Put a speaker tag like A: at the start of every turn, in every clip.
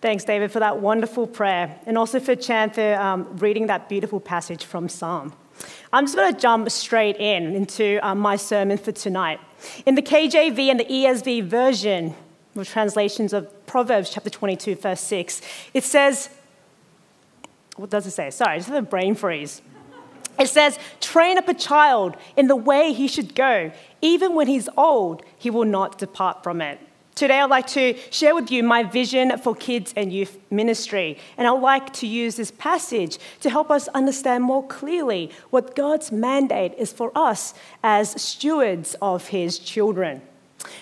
A: Thanks, David, for that wonderful prayer, and also for Chan for um, reading that beautiful passage from Psalm. I'm just going to jump straight in into um, my sermon for tonight. In the KJV and the ESV version, or translations of Proverbs chapter 22, verse 6, it says, what does it say? Sorry, I just have a brain freeze. It says, train up a child in the way he should go. Even when he's old, he will not depart from it. Today, I'd like to share with you my vision for kids and youth ministry. And I'd like to use this passage to help us understand more clearly what God's mandate is for us as stewards of His children.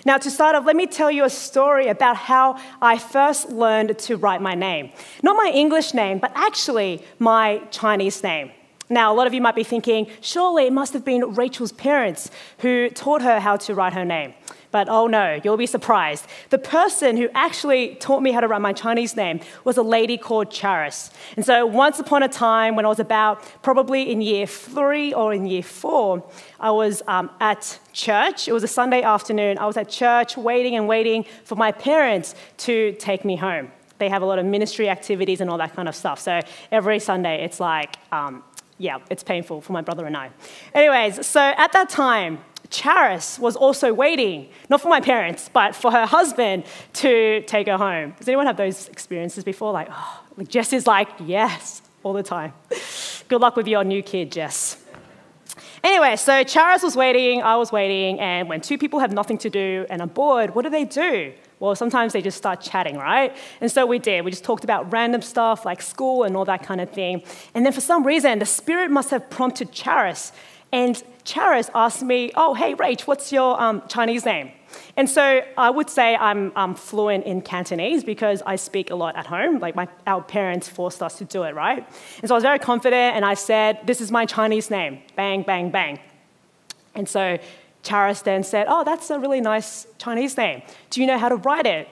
A: Now, to start off, let me tell you a story about how I first learned to write my name. Not my English name, but actually my Chinese name. Now, a lot of you might be thinking, surely it must have been Rachel's parents who taught her how to write her name. But oh no, you'll be surprised. The person who actually taught me how to write my Chinese name was a lady called Charis. And so once upon a time, when I was about probably in year three or in year four, I was um, at church. It was a Sunday afternoon. I was at church waiting and waiting for my parents to take me home. They have a lot of ministry activities and all that kind of stuff. So every Sunday, it's like, um, yeah, it's painful for my brother and I. Anyways, so at that time, Charis was also waiting, not for my parents, but for her husband to take her home. Does anyone have those experiences before? Like, oh, like Jess is like, yes, all the time. Good luck with your new kid, Jess. Anyway, so Charis was waiting, I was waiting, and when two people have nothing to do and are bored, what do they do? Well, sometimes they just start chatting, right? And so we did. We just talked about random stuff like school and all that kind of thing. And then for some reason, the Spirit must have prompted Charis and Charis asked me, Oh, hey, Rach, what's your um, Chinese name? And so I would say I'm, fluent in Cantonese because I speak a lot at home. Like my, our parents forced us to do it, right? And so I was very confident and I said, This is my Chinese name. Bang, bang, bang. And so Charis then said, Oh, that's a really nice Chinese name. Do you know how to write it?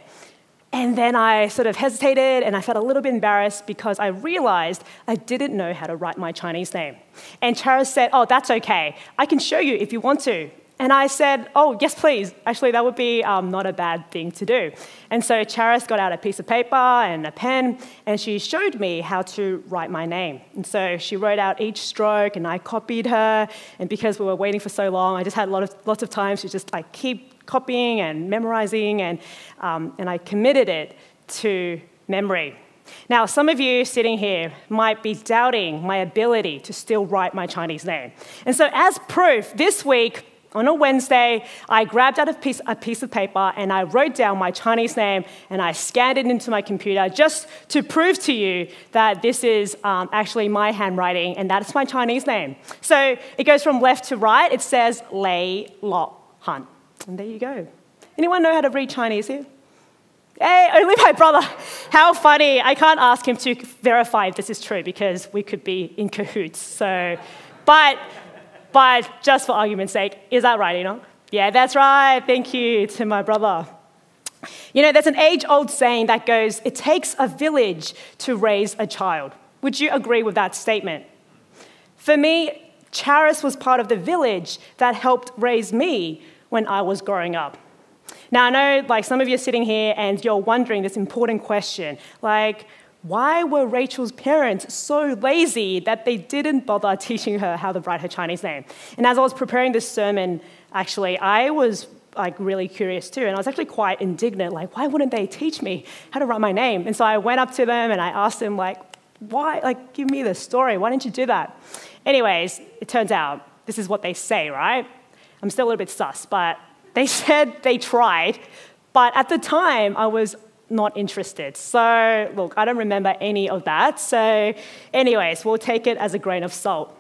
A: And then I sort of hesitated and I felt a little bit embarrassed because I realized I didn't know how to write my Chinese name. And Charis said, Oh, that's okay. I can show you if you want to. And I said, Oh, yes, please. Actually, that would be um, not a bad thing to do. And so Charis got out a piece of paper and a pen, and she showed me how to write my name. And so she wrote out each stroke, and I copied her. And because we were waiting for so long, I just had a lot of, lots of time to just like keep copying and memorizing, and, um, and I committed it to memory. Now, some of you sitting here might be doubting my ability to still write my Chinese name. And so, as proof, this week, on a Wednesday, I grabbed out a piece, a piece of paper and I wrote down my Chinese name and I scanned it into my computer just to prove to you that this is um, actually my handwriting and that's my Chinese name. So it goes from left to right. It says Lei Lo Han. And there you go. Anyone know how to read Chinese here? Hey, only my brother. How funny. I can't ask him to verify if this is true because we could be in cahoots. So, but, but just for argument's sake, is that right, Enoch? Yeah, that's right. Thank you to my brother. You know, there's an age old saying that goes, it takes a village to raise a child. Would you agree with that statement? For me, Charis was part of the village that helped raise me when I was growing up. Now, I know like some of you are sitting here and you're wondering this important question like, why were Rachel's parents so lazy that they didn't bother teaching her how to write her Chinese name? And as I was preparing this sermon, actually, I was like really curious too, and I was actually quite indignant. Like, why wouldn't they teach me how to write my name? And so I went up to them and I asked them, like, why? Like, give me the story. Why didn't you do that? Anyways, it turns out this is what they say, right? I'm still a little bit sus, but they said they tried, but at the time I was not interested. So, look, I don't remember any of that. So, anyways, we'll take it as a grain of salt.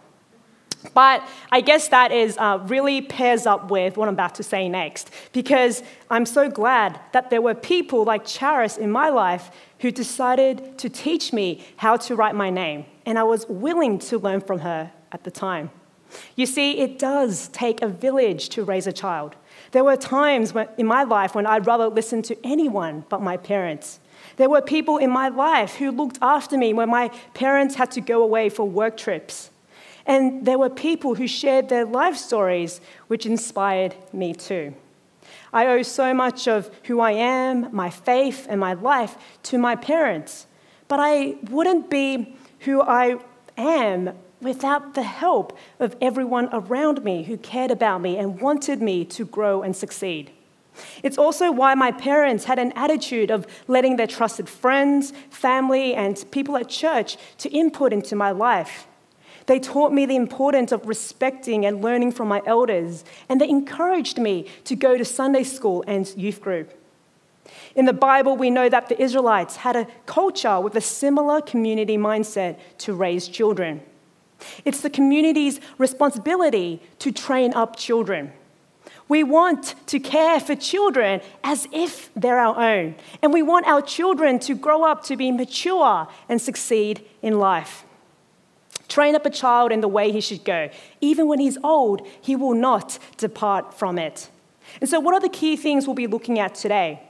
A: But I guess that is uh, really pairs up with what I'm about to say next, because I'm so glad that there were people like Charis in my life who decided to teach me how to write my name, and I was willing to learn from her at the time. You see, it does take a village to raise a child. There were times when, in my life when I'd rather listen to anyone but my parents. There were people in my life who looked after me when my parents had to go away for work trips. And there were people who shared their life stories, which inspired me too. I owe so much of who I am, my faith, and my life to my parents. But I wouldn't be who I am without the help of everyone around me who cared about me and wanted me to grow and succeed. It's also why my parents had an attitude of letting their trusted friends, family, and people at church to input into my life. They taught me the importance of respecting and learning from my elders, and they encouraged me to go to Sunday school and youth group. In the Bible, we know that the Israelites had a culture with a similar community mindset to raise children. It's the community's responsibility to train up children. We want to care for children as if they're our own, and we want our children to grow up to be mature and succeed in life. Train up a child in the way he should go. Even when he's old, he will not depart from it. And so, what are the key things we'll be looking at today?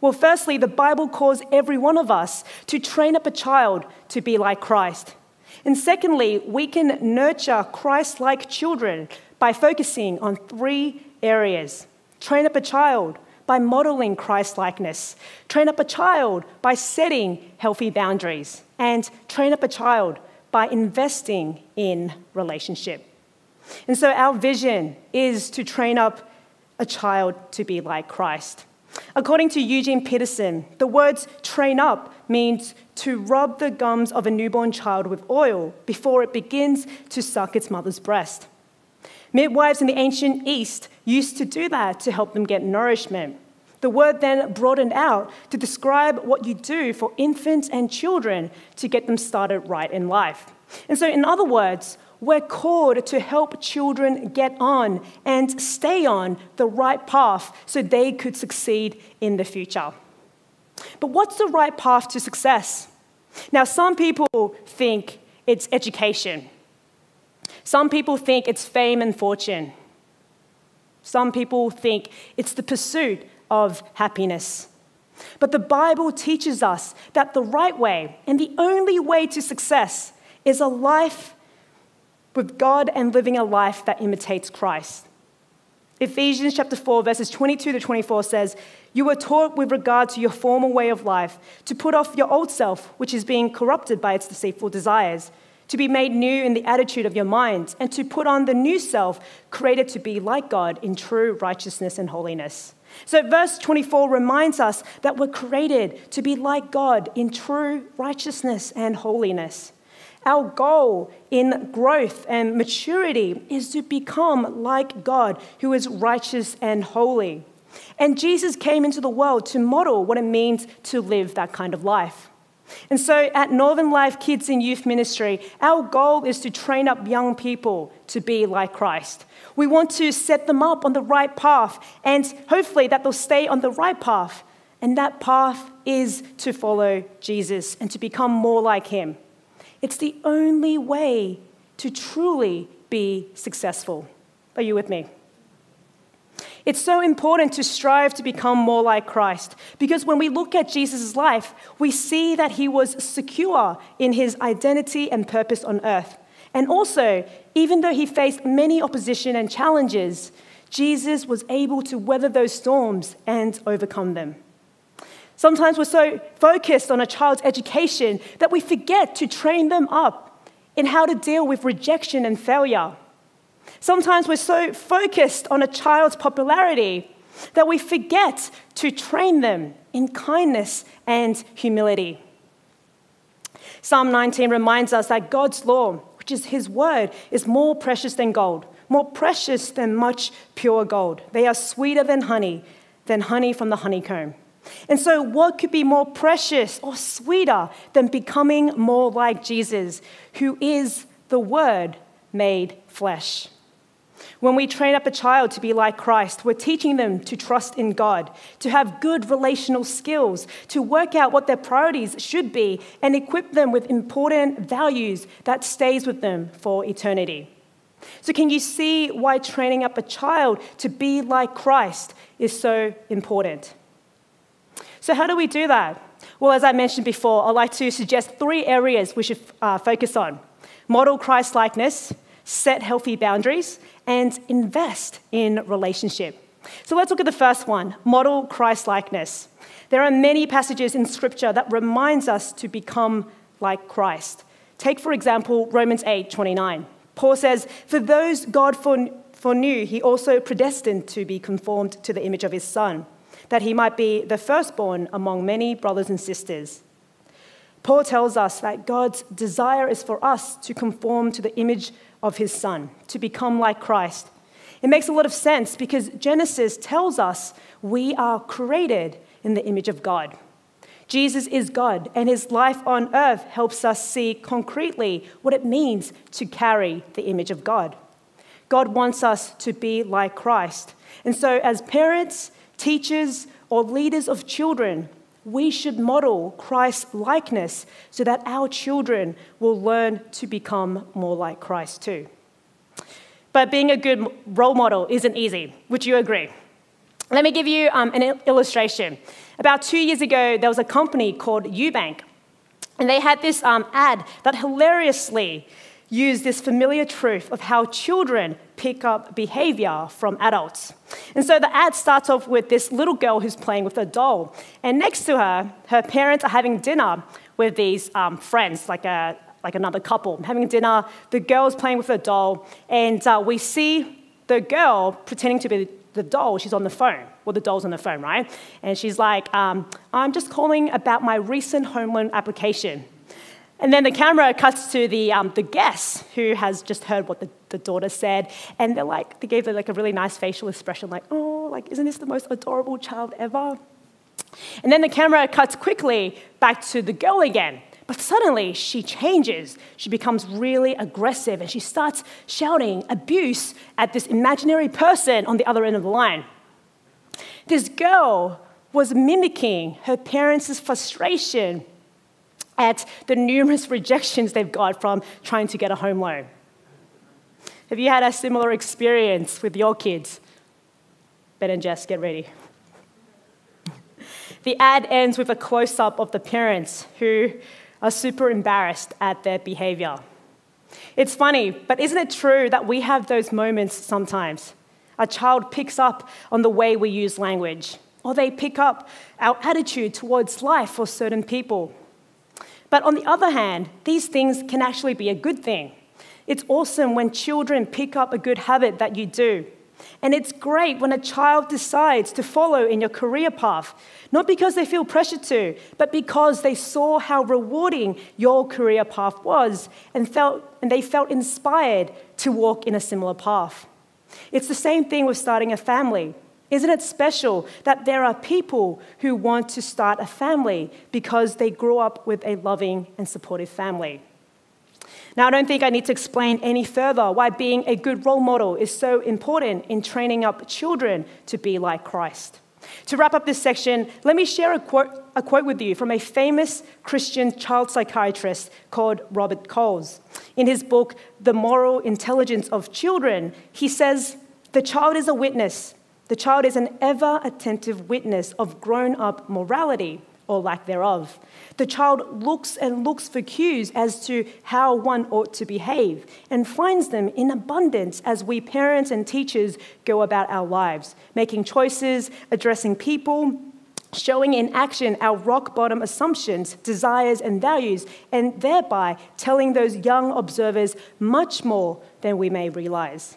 A: Well, firstly, the Bible calls every one of us to train up a child to be like Christ. And secondly, we can nurture Christ like children by focusing on three areas train up a child by modeling Christ likeness, train up a child by setting healthy boundaries, and train up a child by investing in relationship. And so, our vision is to train up a child to be like Christ. According to Eugene Peterson, the words train up means to rub the gums of a newborn child with oil before it begins to suck its mother's breast. Midwives in the ancient East used to do that to help them get nourishment. The word then broadened out to describe what you do for infants and children to get them started right in life. And so, in other words, we're called to help children get on and stay on the right path so they could succeed in the future. But what's the right path to success? Now, some people think it's education. Some people think it's fame and fortune. Some people think it's the pursuit of happiness. But the Bible teaches us that the right way and the only way to success is a life with God and living a life that imitates Christ. Ephesians chapter 4, verses 22 to 24 says, You were taught with regard to your former way of life to put off your old self, which is being corrupted by its deceitful desires, to be made new in the attitude of your minds, and to put on the new self, created to be like God in true righteousness and holiness. So, verse 24 reminds us that we're created to be like God in true righteousness and holiness. Our goal in growth and maturity is to become like God, who is righteous and holy. And Jesus came into the world to model what it means to live that kind of life. And so at NorthernLife Kids and Youth Ministry, our goal is to train up young people to be like Christ. We want to set them up on the right path and hopefully that they'll stay on the right path. And that path is to follow Jesus and to become more like him. It's the only way to truly be successful. Are you with me? It's so important to strive to become more like Christ because when we look at Jesus' life, we see that he was secure in his identity and purpose on earth. And also, even though he faced many opposition and challenges, Jesus was able to weather those storms and overcome them. Sometimes we're so focused on a child's education that we forget to train them up in how to deal with rejection and failure. Sometimes we're so focused on a child's popularity that we forget to train them in kindness and humility. Psalm 19 reminds us that God's law, which is His word, is more precious than gold, more precious than much pure gold. They are sweeter than honey, than honey from the honeycomb. And so, what could be more precious or sweeter than becoming more like Jesus, who is the Word made flesh? When we train up a child to be like Christ, we're teaching them to trust in God, to have good relational skills, to work out what their priorities should be, and equip them with important values that stays with them for eternity. So, can you see why training up a child to be like Christ is so important? So, how do we do that? Well, as I mentioned before, I'd like to suggest three areas we should uh, focus on model Christ likeness, set healthy boundaries, and invest in relationship. So let's look at the first one model Christ likeness. There are many passages in Scripture that reminds us to become like Christ. Take, for example, Romans 8 29. Paul says, For those God foreknew, he also predestined to be conformed to the image of his Son, that he might be the firstborn among many brothers and sisters. Paul tells us that God's desire is for us to conform to the image of his Son, to become like Christ. It makes a lot of sense because Genesis tells us we are created in the image of God. Jesus is God, and his life on earth helps us see concretely what it means to carry the image of God. God wants us to be like Christ. And so, as parents, teachers, or leaders of children, we should model Christ's likeness so that our children will learn to become more like Christ too. But being a good role model isn't easy. Would you agree? Let me give you um, an illustration. About two years ago, there was a company called UBank, and they had this um, ad that hilariously used this familiar truth of how children pick up behavior from adults. And so the ad starts off with this little girl who's playing with a doll, and next to her, her parents are having dinner with these um, friends, like a like another couple having dinner. The girl's playing with a doll, and uh, we see the girl pretending to be the doll. She's on the phone. Well, the doll's on the phone, right? And she's like, um, "I'm just calling about my recent home loan application." And then the camera cuts to the, um, the guest who has just heard what the, the daughter said. And they're like, they gave her like a really nice facial expression, like, oh, like, isn't this the most adorable child ever? And then the camera cuts quickly back to the girl again. But suddenly she changes. She becomes really aggressive and she starts shouting abuse at this imaginary person on the other end of the line. This girl was mimicking her parents' frustration at the numerous rejections they've got from trying to get a home loan. Have you had a similar experience with your kids? Ben and Jess, get ready. The ad ends with a close up of the parents who are super embarrassed at their behavior. It's funny, but isn't it true that we have those moments sometimes? A child picks up on the way we use language, or they pick up our attitude towards life or certain people. But on the other hand, these things can actually be a good thing. It's awesome when children pick up a good habit that you do. And it's great when a child decides to follow in your career path, not because they feel pressure to, but because they saw how rewarding your career path was and, felt, and they felt inspired to walk in a similar path. It's the same thing with starting a family. Isn't it special that there are people who want to start a family because they grew up with a loving and supportive family? Now, I don't think I need to explain any further why being a good role model is so important in training up children to be like Christ. To wrap up this section, let me share a quote, a quote with you from a famous Christian child psychiatrist called Robert Coles. In his book, The Moral Intelligence of Children, he says, The child is a witness the child is an ever attentive witness of grown up morality or lack thereof. The child looks and looks for cues as to how one ought to behave and finds them in abundance as we parents and teachers go about our lives, making choices, addressing people, showing in action our rock bottom assumptions, desires, and values, and thereby telling those young observers much more than we may realize.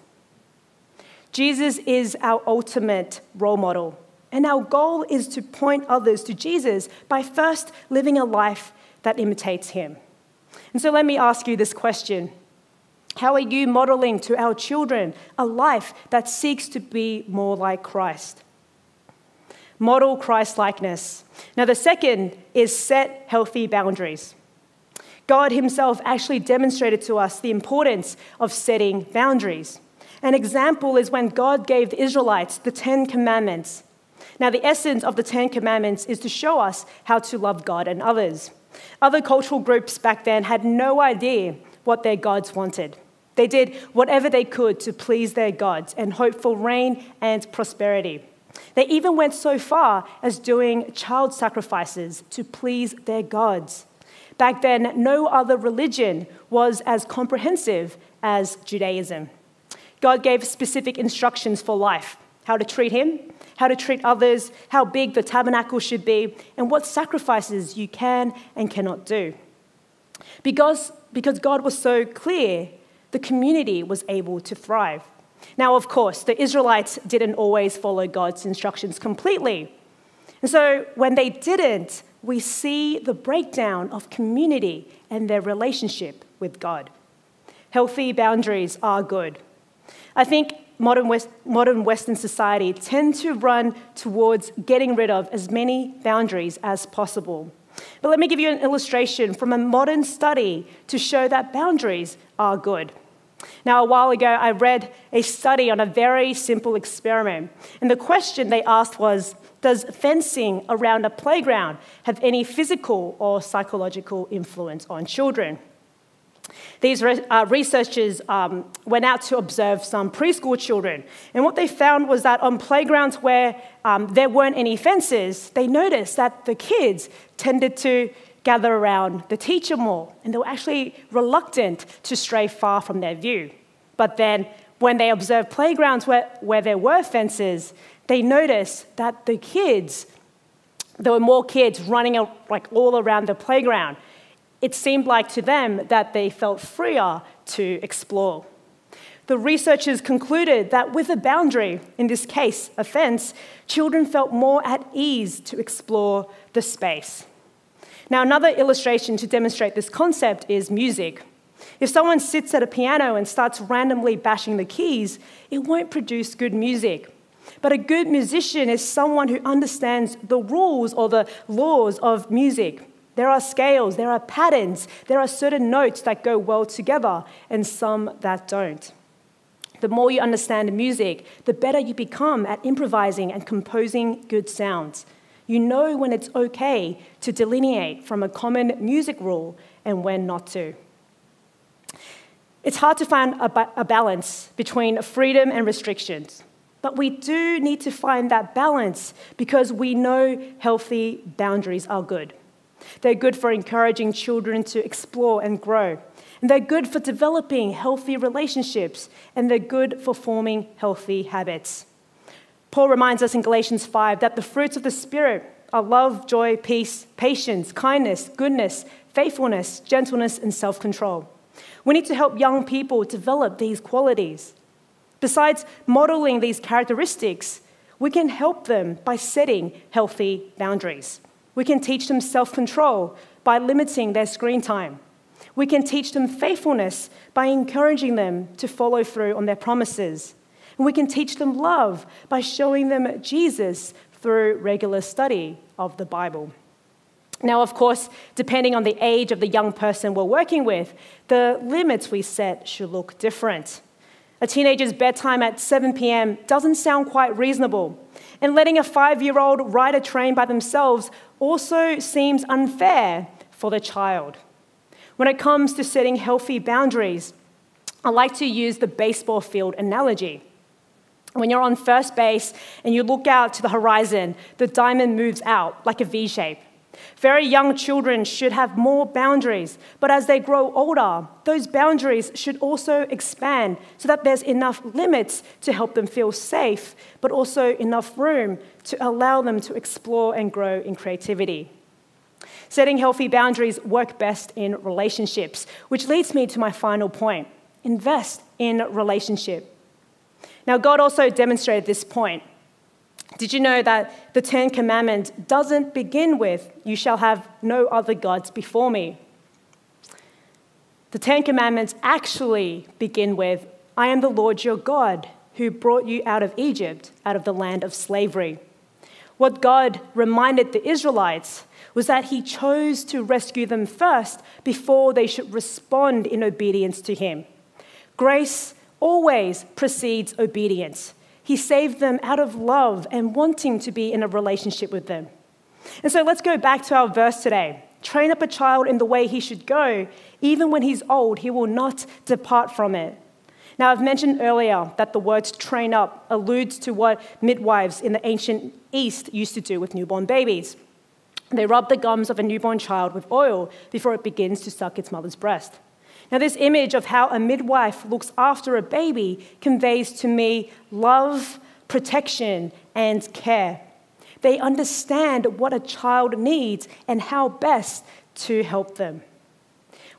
A: Jesus is our ultimate role model. And our goal is to point others to Jesus by first living a life that imitates him. And so let me ask you this question How are you modeling to our children a life that seeks to be more like Christ? Model Christ likeness. Now, the second is set healthy boundaries. God Himself actually demonstrated to us the importance of setting boundaries. An example is when God gave the Israelites the Ten Commandments. Now, the essence of the Ten Commandments is to show us how to love God and others. Other cultural groups back then had no idea what their gods wanted. They did whatever they could to please their gods and hope for rain and prosperity. They even went so far as doing child sacrifices to please their gods. Back then, no other religion was as comprehensive as Judaism. God gave specific instructions for life how to treat him, how to treat others, how big the tabernacle should be, and what sacrifices you can and cannot do. Because, because God was so clear, the community was able to thrive. Now, of course, the Israelites didn't always follow God's instructions completely. And so when they didn't, we see the breakdown of community and their relationship with God. Healthy boundaries are good. I think modern, West, modern Western society tend to run towards getting rid of as many boundaries as possible. But let me give you an illustration from a modern study to show that boundaries are good. Now, a while ago, I read a study on a very simple experiment. And the question they asked was Does fencing around a playground have any physical or psychological influence on children? These re- uh, researchers um, went out to observe some preschool children, and what they found was that on playgrounds where um, there weren't any fences, they noticed that the kids tended to gather around the teacher more, and they were actually reluctant to stray far from their view. But then, when they observed playgrounds where, where there were fences, they noticed that the kids, there were more kids running like all around the playground. It seemed like to them that they felt freer to explore. The researchers concluded that with a boundary, in this case a fence, children felt more at ease to explore the space. Now, another illustration to demonstrate this concept is music. If someone sits at a piano and starts randomly bashing the keys, it won't produce good music. But a good musician is someone who understands the rules or the laws of music. There are scales, there are patterns, there are certain notes that go well together, and some that don't. The more you understand music, the better you become at improvising and composing good sounds. You know when it's okay to delineate from a common music rule and when not to. It's hard to find a, ba- a, balance between freedom and restrictions, but we do need to find that balance because we know healthy boundaries are good. They're good for encouraging children to explore and grow, and they're good for developing healthy relationships, and they're good for forming healthy habits. Paul reminds us in Galatians 5 that the fruits of the Spirit are love, joy, peace, patience, kindness, goodness, faithfulness, gentleness, and self control. We need to help young people develop these qualities. Besides modeling these characteristics, we can help them by setting healthy boundaries. We can teach them self control by limiting their screen time. We can teach them faithfulness by encouraging them to follow through on their promises. And we can teach them love by showing them Jesus through regular study of the Bible. Now, of course, depending on the age of the young person we're working with, the limits we set should look different. A teenager's bedtime at 7 p.m. doesn't sound quite reasonable, and letting a five year old ride a train by themselves also seems unfair for the child. When it comes to setting healthy boundaries, I like to use the baseball field analogy. When you're on first base and you look out to the horizon, the diamond moves out like a V shape. Very young children should have more boundaries, but as they grow older, those boundaries should also expand so that there's enough limits to help them feel safe, but also enough room to allow them to explore and grow in creativity. Setting healthy boundaries work best in relationships, which leads me to my final point invest in relationship. Now, God also demonstrated this point. Did you know that the Ten Commandments doesn't begin with, You shall have no other gods before me? The Ten Commandments actually begin with, I am the Lord your God who brought you out of Egypt, out of the land of slavery. What God reminded the Israelites was that He chose to rescue them first before they should respond in obedience to Him. Grace always precedes obedience. He saved them out of love and wanting to be in a relationship with them. And so let's go back to our verse today. Train up a child in the way he should go. Even when he's old, he will not depart from it. Now, I've mentioned earlier that the word train up alludes to what midwives in the ancient East used to do with newborn babies. They rub the gums of a newborn child with oil before it begins to suck its mother's breast. Now, this image of how a midwife looks after a baby conveys to me love, protection, and care. They understand what a child needs and how best to help them.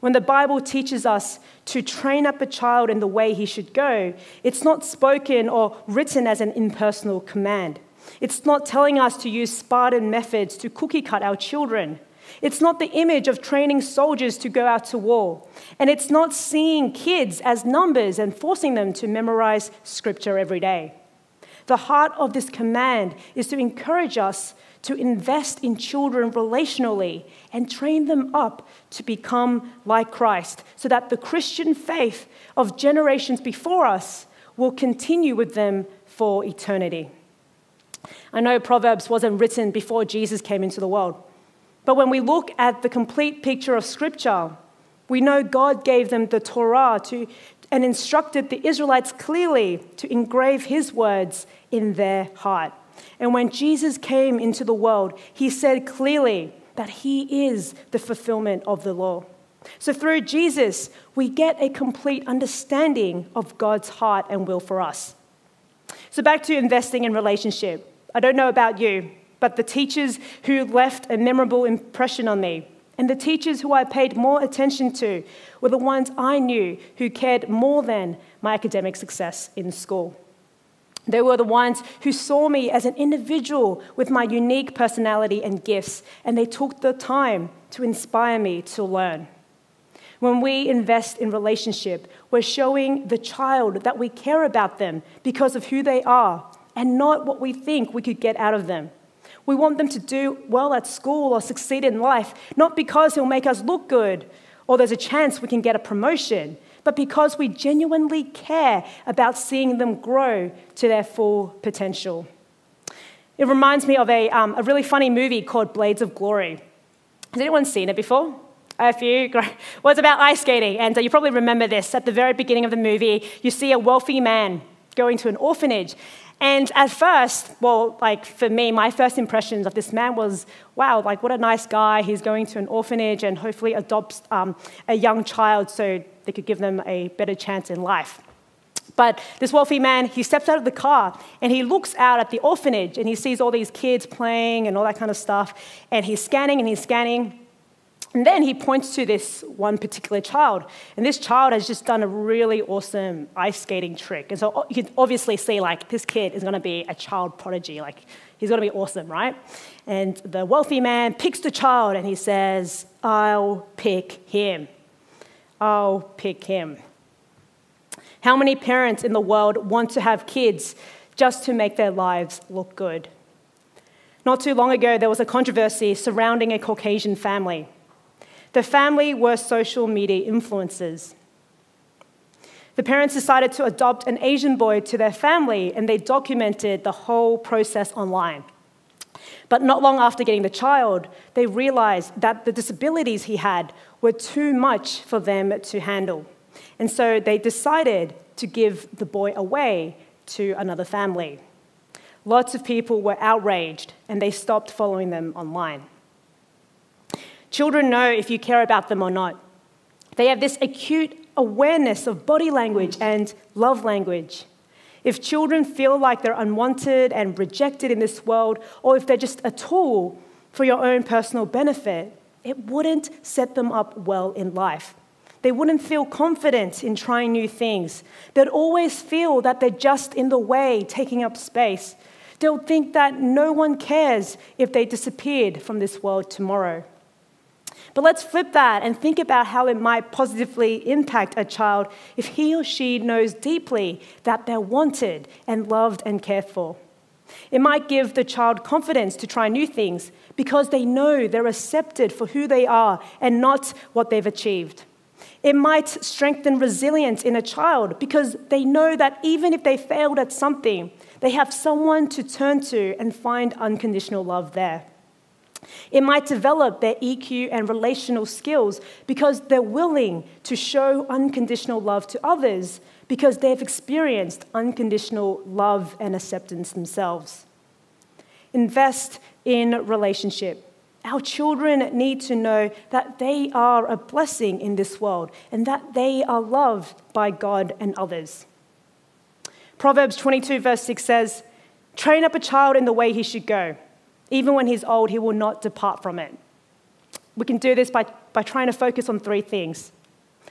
A: When the Bible teaches us to train up a child in the way he should go, it's not spoken or written as an impersonal command. It's not telling us to use Spartan methods to cookie cut our children. It's not the image of training soldiers to go out to war. And it's not seeing kids as numbers and forcing them to memorize scripture every day. The heart of this command is to encourage us to invest in children relationally and train them up to become like Christ so that the Christian faith of generations before us will continue with them for eternity. I know Proverbs wasn't written before Jesus came into the world, but when we look at the complete picture of Scripture, we know God gave them the Torah to, and instructed the Israelites clearly to engrave His words in their heart. And when Jesus came into the world, he said clearly that he is the fulfillment of the law. So through Jesus, we get a complete understanding of God's heart and will for us. So back to investing in relationship. I don't know about you, but the teachers who left a memorable impression on me and the teachers who I paid more attention to were the ones I knew who cared more than my academic success in school. They were the ones who saw me as an individual with my unique personality and gifts, and they took the time to inspire me to learn. When we invest in relationship, we're showing the child that we care about them because of who they are and not what we think we could get out of them. We want them to do well at school or succeed in life, not because he'll make us look good or there's a chance we can get a promotion, but because we genuinely care about seeing them grow to their full potential. It reminds me of a, um, a really funny movie called Blades of Glory. Has anyone seen it before? A few? Great. Well, it's about ice skating, and uh, you probably remember this. At the very beginning of the movie, you see a wealthy man going to an orphanage, and at first, well, like for me, my first impressions of this man was, wow, like what a nice guy. He's going to an orphanage and hopefully adopts um, a young child so they could give them a better chance in life. But this wealthy man, he steps out of the car and he looks out at the orphanage and he sees all these kids playing and all that kind of stuff. And he's scanning and he's scanning. And then he points to this one particular child. And this child has just done a really awesome ice skating trick. And so you can obviously see, like, this kid is going to be a child prodigy. Like, he's going to be awesome, right? And the wealthy man picks the child and he says, I'll pick him. I'll pick him. How many parents in the world want to have kids just to make their lives look good? Not too long ago, there was a controversy surrounding a Caucasian family. The family were social media influencers. The parents decided to adopt an Asian boy to their family and they documented the whole process online. But not long after getting the child, they realized that the disabilities he had were too much for them to handle. And so they decided to give the boy away to another family. Lots of people were outraged and they stopped following them online. Children know if you care about them or not. They have this acute awareness of body language and love language. If children feel like they're unwanted and rejected in this world, or if they're just a tool for your own personal benefit, it wouldn't set them up well in life. They wouldn't feel confident in trying new things. They'd always feel that they're just in the way, taking up space. They'll think that no one cares if they disappeared from this world tomorrow. But let's flip that and think about how it might positively impact a child if he or she knows deeply that they're wanted and loved and cared for. It might give the child confidence to try new things because they know they're accepted for who they are and not what they've achieved. It might strengthen resilience in a child because they know that even if they failed at something, they have someone to turn to and find unconditional love there. It might develop their EQ and relational skills because they're willing to show unconditional love to others because they've experienced unconditional love and acceptance themselves. Invest in relationship. Our children need to know that they are a blessing in this world and that they are loved by God and others. Proverbs 22, verse 6 says, Train up a child in the way he should go. Even when he's old, he will not depart from it. We can do this by, by trying to focus on three things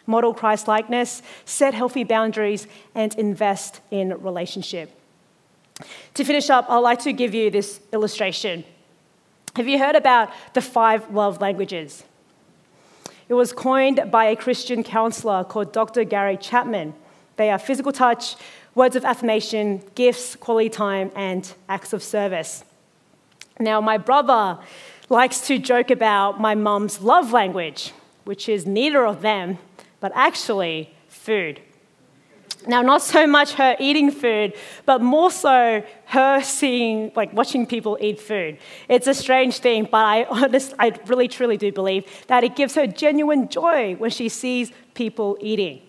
A: model Christ likeness, set healthy boundaries, and invest in relationship. To finish up, I'd like to give you this illustration. Have you heard about the five love languages? It was coined by a Christian counselor called Dr. Gary Chapman. They are physical touch, words of affirmation, gifts, quality time, and acts of service. Now, my brother likes to joke about my mum's love language, which is neither of them, but actually food. Now, not so much her eating food, but more so her seeing, like watching people eat food. It's a strange thing, but I, honest, I really truly do believe that it gives her genuine joy when she sees people eating.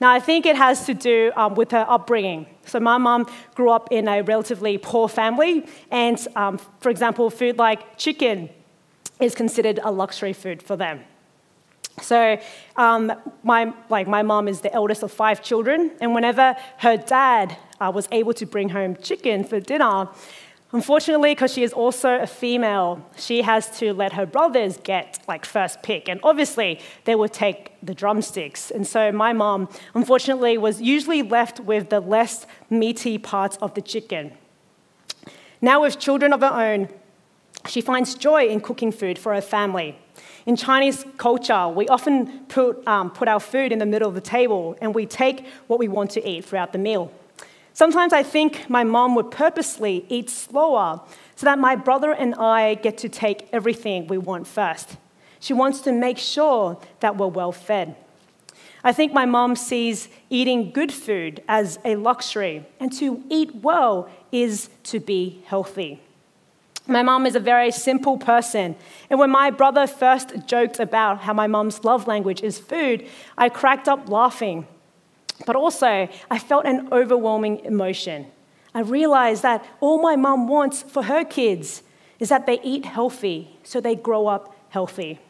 A: Now, I think it has to do um, with her upbringing. So, my mum grew up in a relatively poor family, and um, for example, food like chicken is considered a luxury food for them. So, um, my, like, my mom is the eldest of five children, and whenever her dad uh, was able to bring home chicken for dinner, unfortunately, because she is also a female, she has to let her brothers get like first pick, and obviously they would take the drumsticks. And so my mom, unfortunately, was usually left with the less meaty parts of the chicken. Now, with children of her own, she finds joy in cooking food for her family. In Chinese culture, we often put, um, put our food in the middle of the table and we take what we want to eat throughout the meal. Sometimes I think my mom would purposely eat slower so that my brother and I get to take everything we want first. She wants to make sure that we're well fed. I think my mom sees eating good food as a luxury, and to eat well is to be healthy. My mom is a very simple person. And when my brother first joked about how my mom's love language is food, I cracked up laughing. But also, I felt an overwhelming emotion. I realized that all my mom wants for her kids is that they eat healthy so they grow up healthy.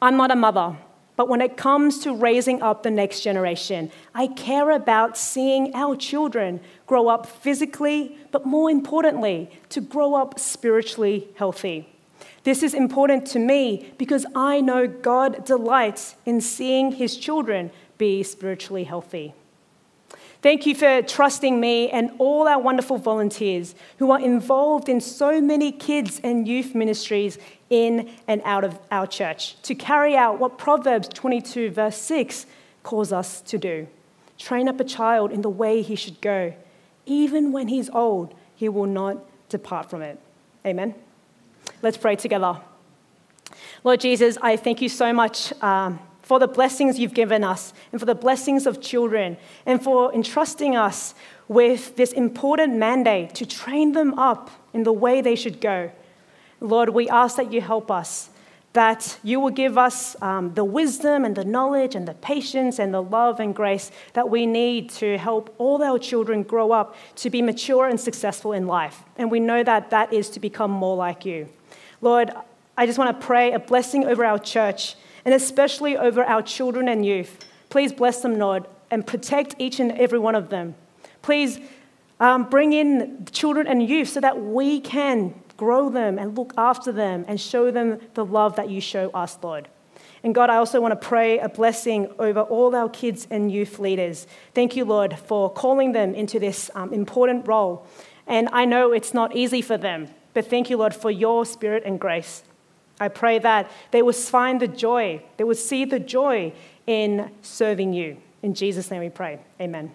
A: I'm not a mother, but when it comes to raising up the next generation, I care about seeing our children grow up physically, but more importantly, to grow up spiritually healthy. This is important to me because I know God delights in seeing his children be spiritually healthy. Thank you for trusting me and all our wonderful volunteers who are involved in so many kids and youth ministries in and out of our church to carry out what Proverbs 22, verse 6, calls us to do train up a child in the way he should go. Even when he's old, he will not depart from it. Amen. Let's pray together. Lord Jesus, I thank you so much. Um, for the blessings you've given us, and for the blessings of children, and for entrusting us with this important mandate to train them up in the way they should go. Lord, we ask that you help us, that you will give us um, the wisdom and the knowledge and the patience and the love and grace that we need to help all our children grow up to be mature and successful in life. And we know that that is to become more like you. Lord, I just want to pray a blessing over our church and especially over our children and youth. Please bless them, Lord, and protect each and every one of them. Please um, bring in children and youth so that we can grow them and look after them and show them the love that you show us, Lord. And God, I also want to pray a blessing over all our kids and youth leaders. Thank you, Lord, for calling them into this um, important role. And I know it's not easy for them, but thank you, Lord, for your spirit and grace. I pray that they will find the joy, they will see the joy in serving you. In Jesus' name we pray. Amen.